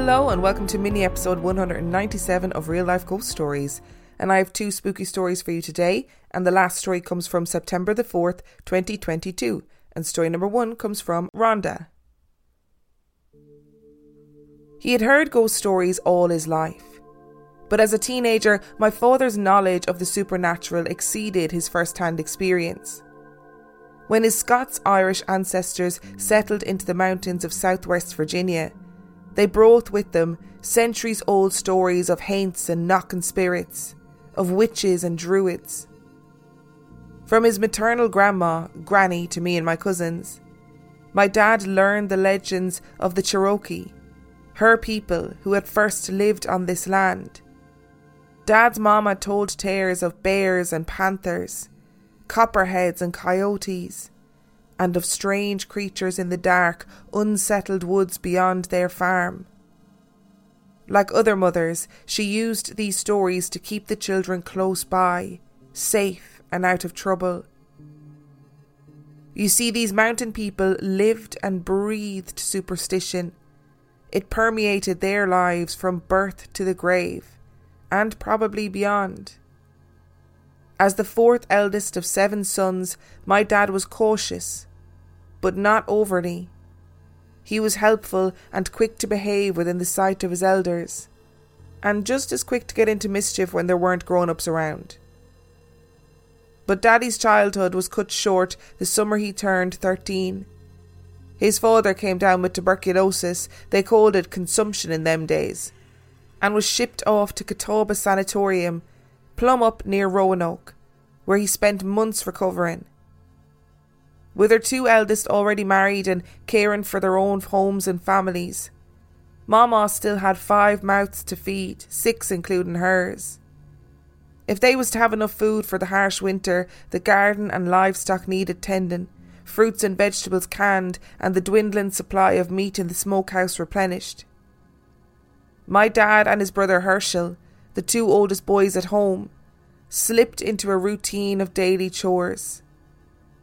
Hello, and welcome to mini episode 197 of Real Life Ghost Stories. And I have two spooky stories for you today, and the last story comes from September the 4th, 2022. And story number one comes from Rhonda. He had heard ghost stories all his life. But as a teenager, my father's knowledge of the supernatural exceeded his first hand experience. When his Scots Irish ancestors settled into the mountains of southwest Virginia, they brought with them centuries old stories of haints and knocking spirits, of witches and druids. From his maternal grandma, Granny, to me and my cousins, my dad learned the legends of the Cherokee, her people who had first lived on this land Dad's mama told tales of bears and panthers, copperheads and coyotes, and of strange creatures in the dark, unsettled woods beyond their farm. Like other mothers, she used these stories to keep the children close by, safe and out of trouble. You see, these mountain people lived and breathed superstition. It permeated their lives from birth to the grave and probably beyond. As the fourth eldest of seven sons, my dad was cautious, but not overly. He was helpful and quick to behave within the sight of his elders, and just as quick to get into mischief when there weren't grown ups around. But Daddy's childhood was cut short the summer he turned 13. His father came down with tuberculosis, they called it consumption in them days, and was shipped off to Catawba Sanatorium, plumb up near Roanoke, where he spent months recovering. With her two eldest already married and caring for their own homes and families, Mama still had five mouths to feed, six including hers. If they was to have enough food for the harsh winter, the garden and livestock needed tending, fruits and vegetables canned, and the dwindling supply of meat in the smokehouse replenished. My dad and his brother Herschel, the two oldest boys at home, slipped into a routine of daily chores.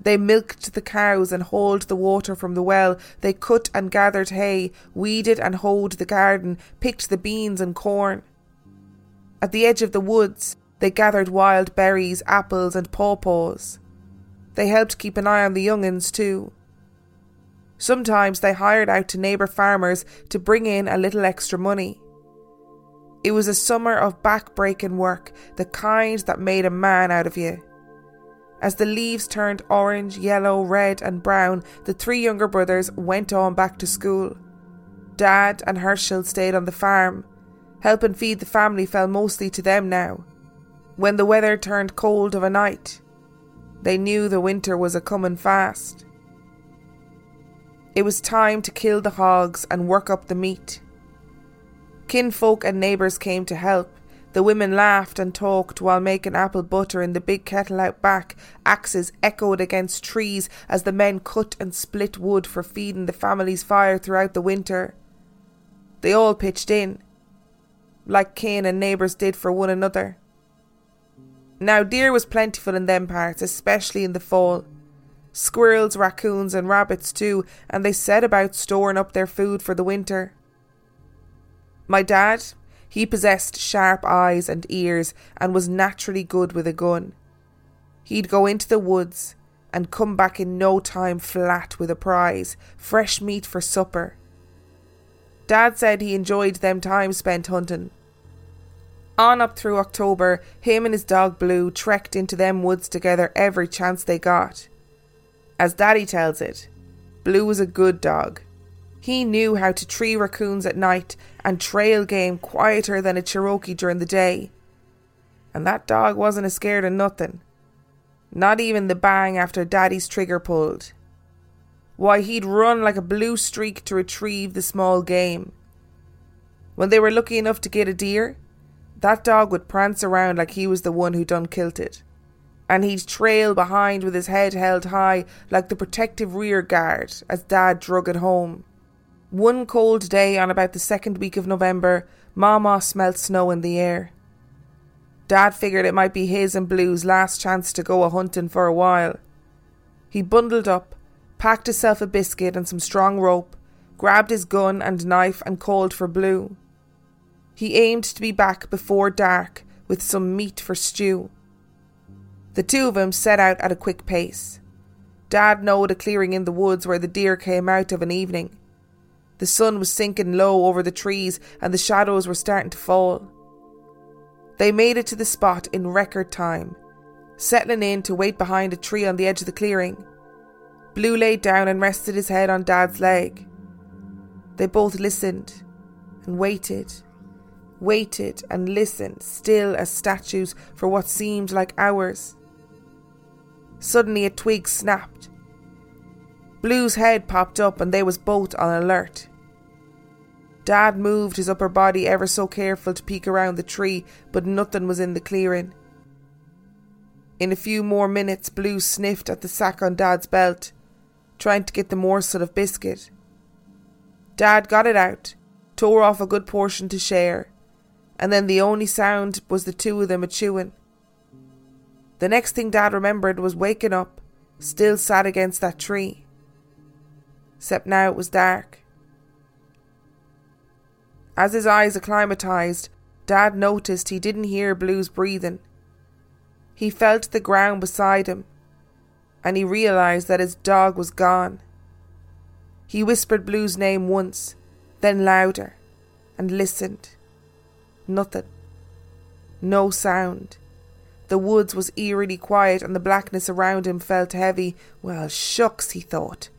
They milked the cows and hauled the water from the well. They cut and gathered hay, weeded and hoed the garden, picked the beans and corn. At the edge of the woods, they gathered wild berries, apples, and pawpaws. They helped keep an eye on the young'uns, too. Sometimes they hired out to neighbour farmers to bring in a little extra money. It was a summer of back-breaking work, the kind that made a man out of you. As the leaves turned orange, yellow, red, and brown, the three younger brothers went on back to school. Dad and Herschel stayed on the farm. Helping feed the family fell mostly to them now. When the weather turned cold of a night, they knew the winter was a comin' fast. It was time to kill the hogs and work up the meat. Kinfolk and neighbours came to help. The women laughed and talked while making apple butter in the big kettle out back. Axes echoed against trees as the men cut and split wood for feeding the family's fire throughout the winter. They all pitched in, like kin and neighbours did for one another. Now, deer was plentiful in them parts, especially in the fall. Squirrels, raccoons, and rabbits too, and they set about storing up their food for the winter. My dad, he possessed sharp eyes and ears and was naturally good with a gun. He'd go into the woods and come back in no time flat with a prize, fresh meat for supper. Dad said he enjoyed them times spent hunting. On up through October, him and his dog Blue trekked into them woods together every chance they got. As Daddy tells it, Blue was a good dog. He knew how to tree raccoons at night and trail game quieter than a Cherokee during the day. And that dog wasn't a scared of nothing. Not even the bang after Daddy's trigger pulled. Why, he'd run like a blue streak to retrieve the small game. When they were lucky enough to get a deer, that dog would prance around like he was the one who done killed it. And he'd trail behind with his head held high like the protective rear guard as Dad drug it home. One cold day on about the second week of November, Mama smelt snow in the air. Dad figured it might be his and Blue's last chance to go a hunting for a while. He bundled up, packed himself a biscuit and some strong rope, grabbed his gun and knife and called for Blue. He aimed to be back before dark with some meat for stew. The two of them set out at a quick pace. Dad knowed a clearing in the woods where the deer came out of an evening. The sun was sinking low over the trees and the shadows were starting to fall. They made it to the spot in record time, settling in to wait behind a tree on the edge of the clearing. Blue laid down and rested his head on Dad's leg. They both listened and waited, waited and listened, still as statues for what seemed like hours. Suddenly a twig snapped. Blue's head popped up and they was both on alert. Dad moved his upper body ever so careful to peek around the tree, but nothing was in the clearing. In a few more minutes, Blue sniffed at the sack on Dad's belt, trying to get the morsel of biscuit. Dad got it out, tore off a good portion to share, and then the only sound was the two of them a chewing. The next thing Dad remembered was waking up, still sat against that tree. Except now it was dark. As his eyes acclimatized, Dad noticed he didn't hear Blue's breathing. He felt the ground beside him, and he realized that his dog was gone. He whispered Blue's name once, then louder, and listened. Nothing. No sound. The woods was eerily quiet, and the blackness around him felt heavy. Well, shucks, he thought.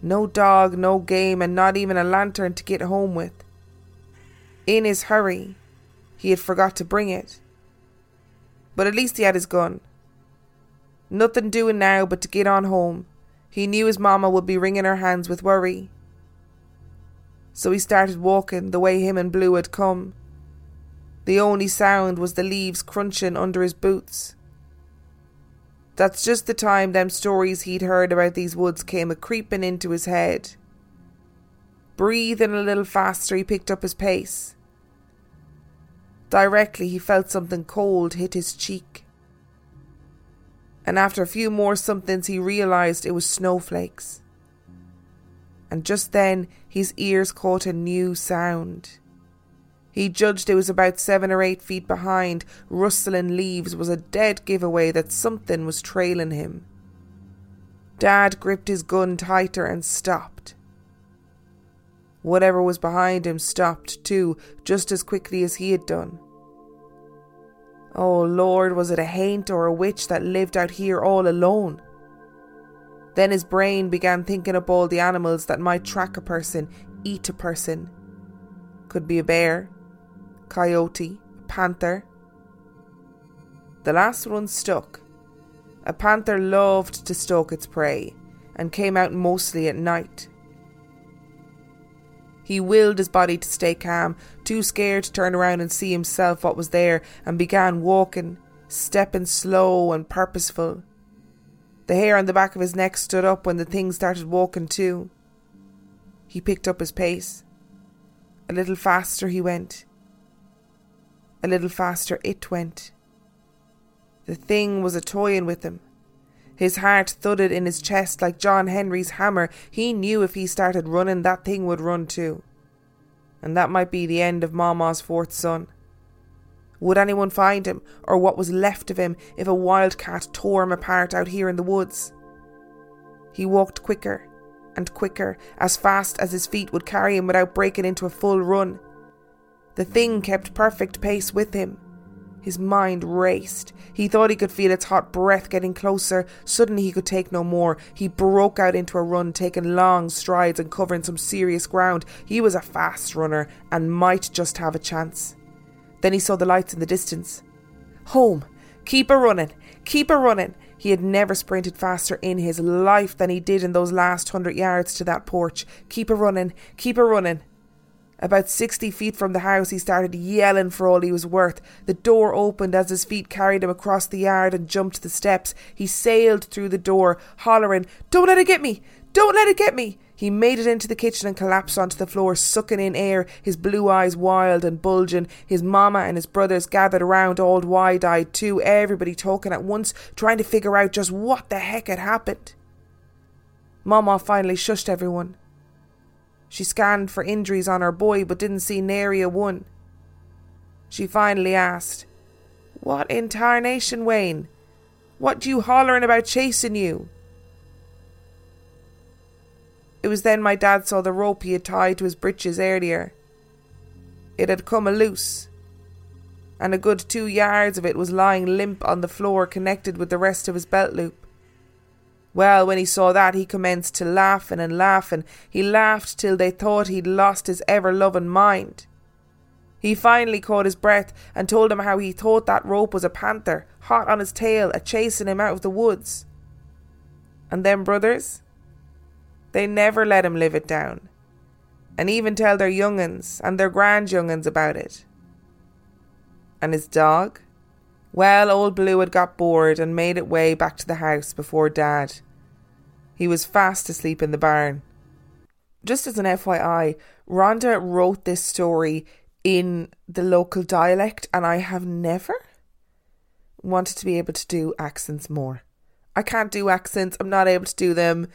No dog, no game, and not even a lantern to get home with. In his hurry, he had forgot to bring it. But at least he had his gun. Nothing doing now but to get on home. He knew his mamma would be wringing her hands with worry. So he started walking the way him and Blue had come. The only sound was the leaves crunching under his boots. That's just the time them stories he'd heard about these woods came a creeping into his head. Breathing a little faster, he picked up his pace. Directly he felt something cold hit his cheek. And after a few more somethings, he realized it was snowflakes. And just then, his ears caught a new sound. He judged it was about seven or eight feet behind. Rustling leaves was a dead giveaway that something was trailing him. Dad gripped his gun tighter and stopped. Whatever was behind him stopped too, just as quickly as he had done. Oh Lord, was it a haint or a witch that lived out here all alone? Then his brain began thinking up all the animals that might track a person, eat a person. Could be a bear, coyote, panther. The last one stuck. A panther loved to stalk its prey and came out mostly at night. He willed his body to stay calm, too scared to turn around and see himself what was there, and began walking, stepping slow and purposeful. The hair on the back of his neck stood up when the thing started walking too. He picked up his pace. A little faster he went. A little faster it went. The thing was a toying with him. His heart thudded in his chest like John Henry's hammer. He knew if he started running, that thing would run too. And that might be the end of Mama's fourth son. Would anyone find him, or what was left of him, if a wildcat tore him apart out here in the woods? He walked quicker and quicker, as fast as his feet would carry him without breaking into a full run. The thing kept perfect pace with him. His mind raced. He thought he could feel its hot breath getting closer. Suddenly he could take no more. He broke out into a run, taking long strides and covering some serious ground. He was a fast runner and might just have a chance. Then he saw the lights in the distance. Home! Keep a running! Keep a running! He had never sprinted faster in his life than he did in those last hundred yards to that porch. Keep a running! Keep a running! About 60 feet from the house, he started yelling for all he was worth. The door opened as his feet carried him across the yard and jumped the steps. He sailed through the door, hollering, Don't let it get me! Don't let it get me! He made it into the kitchen and collapsed onto the floor, sucking in air, his blue eyes wild and bulging. His mamma and his brothers gathered around, all wide eyed too, everybody talking at once, trying to figure out just what the heck had happened. Mama finally shushed everyone. She scanned for injuries on her boy but didn't see nary a one. She finally asked, What in tarnation, Wayne? What you hollering about chasing you? It was then my dad saw the rope he had tied to his breeches earlier. It had come a loose, and a good two yards of it was lying limp on the floor connected with the rest of his belt loop. Well, when he saw that, he commenced to laughing and laughing. He laughed till they thought he'd lost his ever loving mind. He finally caught his breath and told him how he thought that rope was a panther, hot on his tail, a chasing him out of the woods. And them brothers? They never let him live it down, and even tell their young'uns and their grand young'uns about it. And his dog? Well, old Blue had got bored and made it way back to the house before Dad. He was fast asleep in the barn. Just as an FYI, Rhonda wrote this story in the local dialect, and I have never wanted to be able to do accents more. I can't do accents, I'm not able to do them.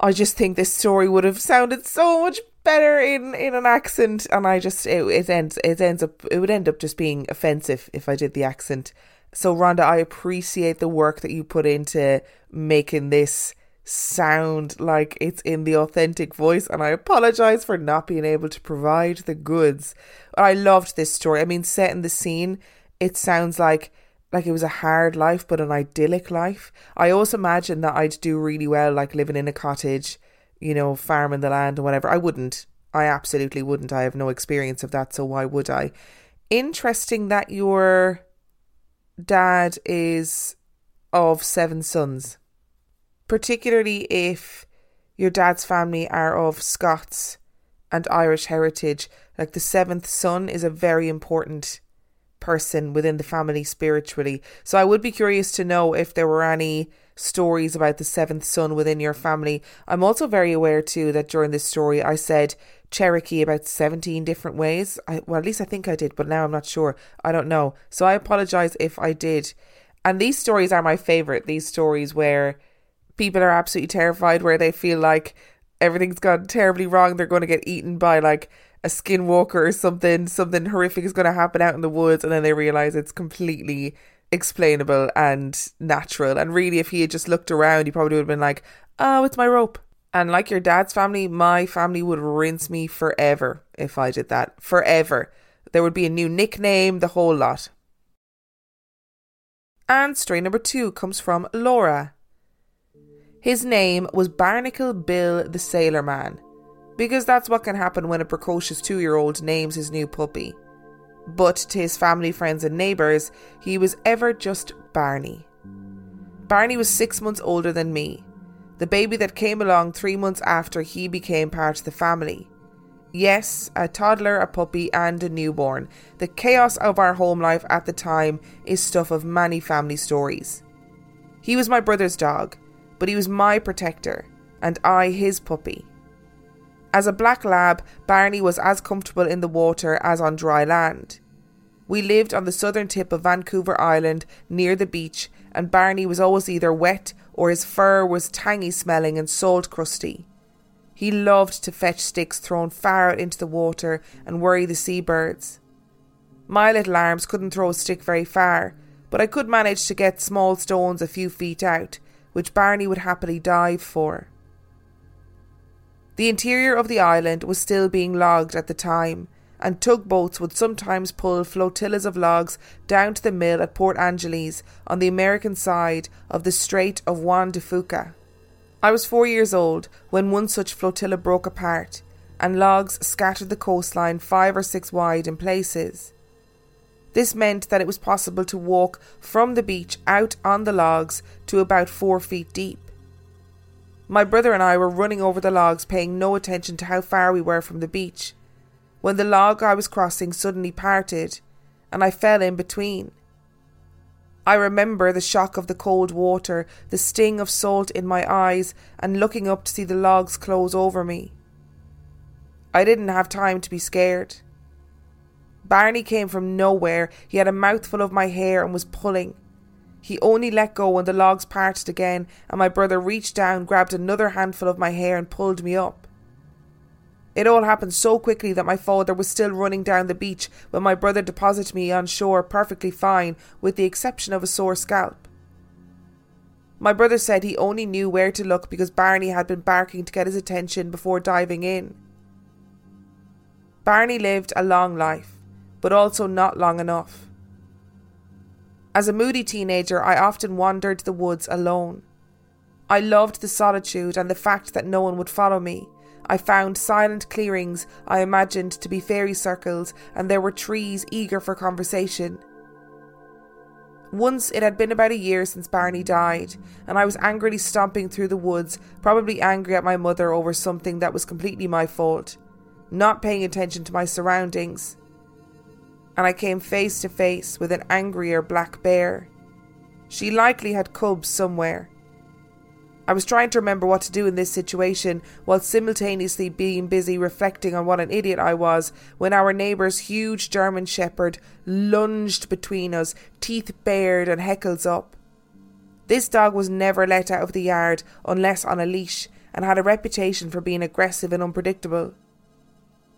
I just think this story would have sounded so much better in, in an accent, and I just it, it ends it ends up it would end up just being offensive if I did the accent. So, Rhonda, I appreciate the work that you put into making this sound like it's in the authentic voice, and I apologize for not being able to provide the goods. I loved this story. I mean, set in the scene, it sounds like like it was a hard life, but an idyllic life. I also imagine that I'd do really well, like living in a cottage, you know, farming the land and whatever. I wouldn't. I absolutely wouldn't. I have no experience of that, so why would I? Interesting that your dad is of seven sons, particularly if your dad's family are of Scots and Irish heritage. Like the seventh son is a very important person within the family spiritually. So I would be curious to know if there were any stories about the seventh son within your family. I'm also very aware too that during this story I said Cherokee about 17 different ways. I, well, at least I think I did, but now I'm not sure. I don't know. So I apologize if I did. And these stories are my favorite. These stories where people are absolutely terrified, where they feel like everything's gone terribly wrong. They're going to get eaten by like a skinwalker or something. Something horrific is going to happen out in the woods, and then they realize it's completely explainable and natural. And really, if he had just looked around, he probably would have been like, "Oh, it's my rope." And like your dad's family, my family would rinse me forever if I did that. Forever. There would be a new nickname, the whole lot. And story number two comes from Laura. His name was Barnacle Bill the Sailor Man, because that's what can happen when a precocious two year old names his new puppy. But to his family, friends, and neighbours, he was ever just Barney. Barney was six months older than me, the baby that came along three months after he became part of the family. Yes, a toddler, a puppy, and a newborn. The chaos of our home life at the time is stuff of many family stories. He was my brother's dog, but he was my protector, and I his puppy. As a black lab, Barney was as comfortable in the water as on dry land. We lived on the southern tip of Vancouver Island near the beach, and Barney was always either wet or his fur was tangy smelling and salt crusty. He loved to fetch sticks thrown far out into the water and worry the seabirds. My little arms couldn't throw a stick very far, but I could manage to get small stones a few feet out, which Barney would happily dive for. The interior of the island was still being logged at the time, and tugboats would sometimes pull flotillas of logs down to the mill at Port Angeles on the American side of the Strait of Juan de Fuca. I was four years old when one such flotilla broke apart, and logs scattered the coastline five or six wide in places. This meant that it was possible to walk from the beach out on the logs to about four feet deep. My brother and I were running over the logs, paying no attention to how far we were from the beach when the log I was crossing suddenly parted and I fell in between. I remember the shock of the cold water, the sting of salt in my eyes, and looking up to see the logs close over me. I didn't have time to be scared. Barney came from nowhere. He had a mouthful of my hair and was pulling. He only let go when the logs parted again, and my brother reached down, grabbed another handful of my hair, and pulled me up. It all happened so quickly that my father was still running down the beach when my brother deposited me on shore perfectly fine, with the exception of a sore scalp. My brother said he only knew where to look because Barney had been barking to get his attention before diving in. Barney lived a long life, but also not long enough. As a moody teenager, I often wandered the woods alone. I loved the solitude and the fact that no one would follow me. I found silent clearings I imagined to be fairy circles, and there were trees eager for conversation. Once it had been about a year since Barney died, and I was angrily stomping through the woods, probably angry at my mother over something that was completely my fault, not paying attention to my surroundings. And I came face to face with an angrier black bear. She likely had cubs somewhere, I was trying to remember what to do in this situation while simultaneously being busy reflecting on what an idiot I was when our neighbour's huge German Shepherd lunged between us, teeth bared and heckles up. This dog was never let out of the yard unless on a leash and had a reputation for being aggressive and unpredictable.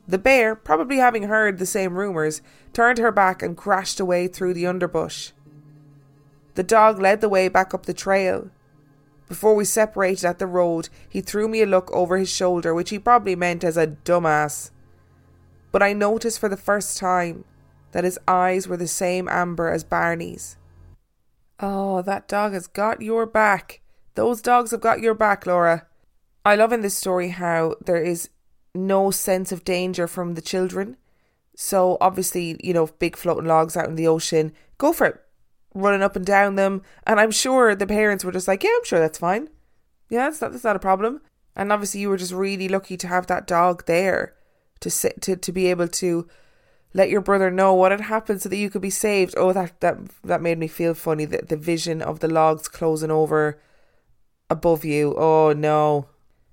The bear, probably having heard the same rumours, turned her back and crashed away through the underbush. The dog led the way back up the trail. Before we separated at the road, he threw me a look over his shoulder, which he probably meant as a dumbass. But I noticed for the first time that his eyes were the same amber as Barney's. Oh, that dog has got your back. Those dogs have got your back, Laura. I love in this story how there is no sense of danger from the children. So obviously, you know, big floating logs out in the ocean, go for it running up and down them. And I'm sure the parents were just like, yeah, I'm sure that's fine. Yeah, that's not, that's not a problem. And obviously, you were just really lucky to have that dog there to sit to, to be able to let your brother know what had happened so that you could be saved. Oh, that that that made me feel funny. The the vision of the logs closing over above you. Oh no.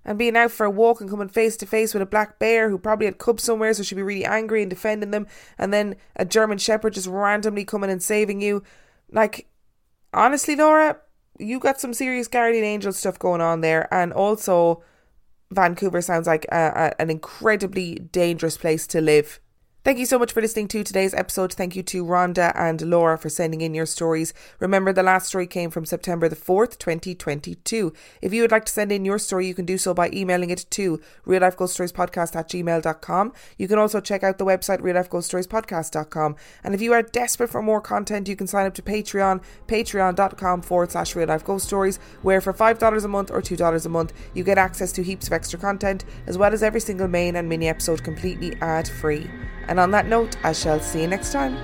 And being out for a walk and coming face to face with a black bear who probably had cubs somewhere, so she'd be really angry and defending them, and then a German Shepherd just randomly coming and saving you. Like, honestly, Laura, you got some serious guardian angel stuff going on there, and also Vancouver sounds like a, a, an incredibly dangerous place to live. Thank you so much for listening to today's episode. Thank you to Rhonda and Laura for sending in your stories. Remember, the last story came from September the 4th, 2022. If you would like to send in your story, you can do so by emailing it to real life ghost stories at gmail.com. You can also check out the website real life ghost. And if you are desperate for more content, you can sign up to Patreon, patreon.com forward slash real life where for $5 a month or $2 a month, you get access to heaps of extra content, as well as every single main and mini episode completely ad free. And on that note, I shall see you next time.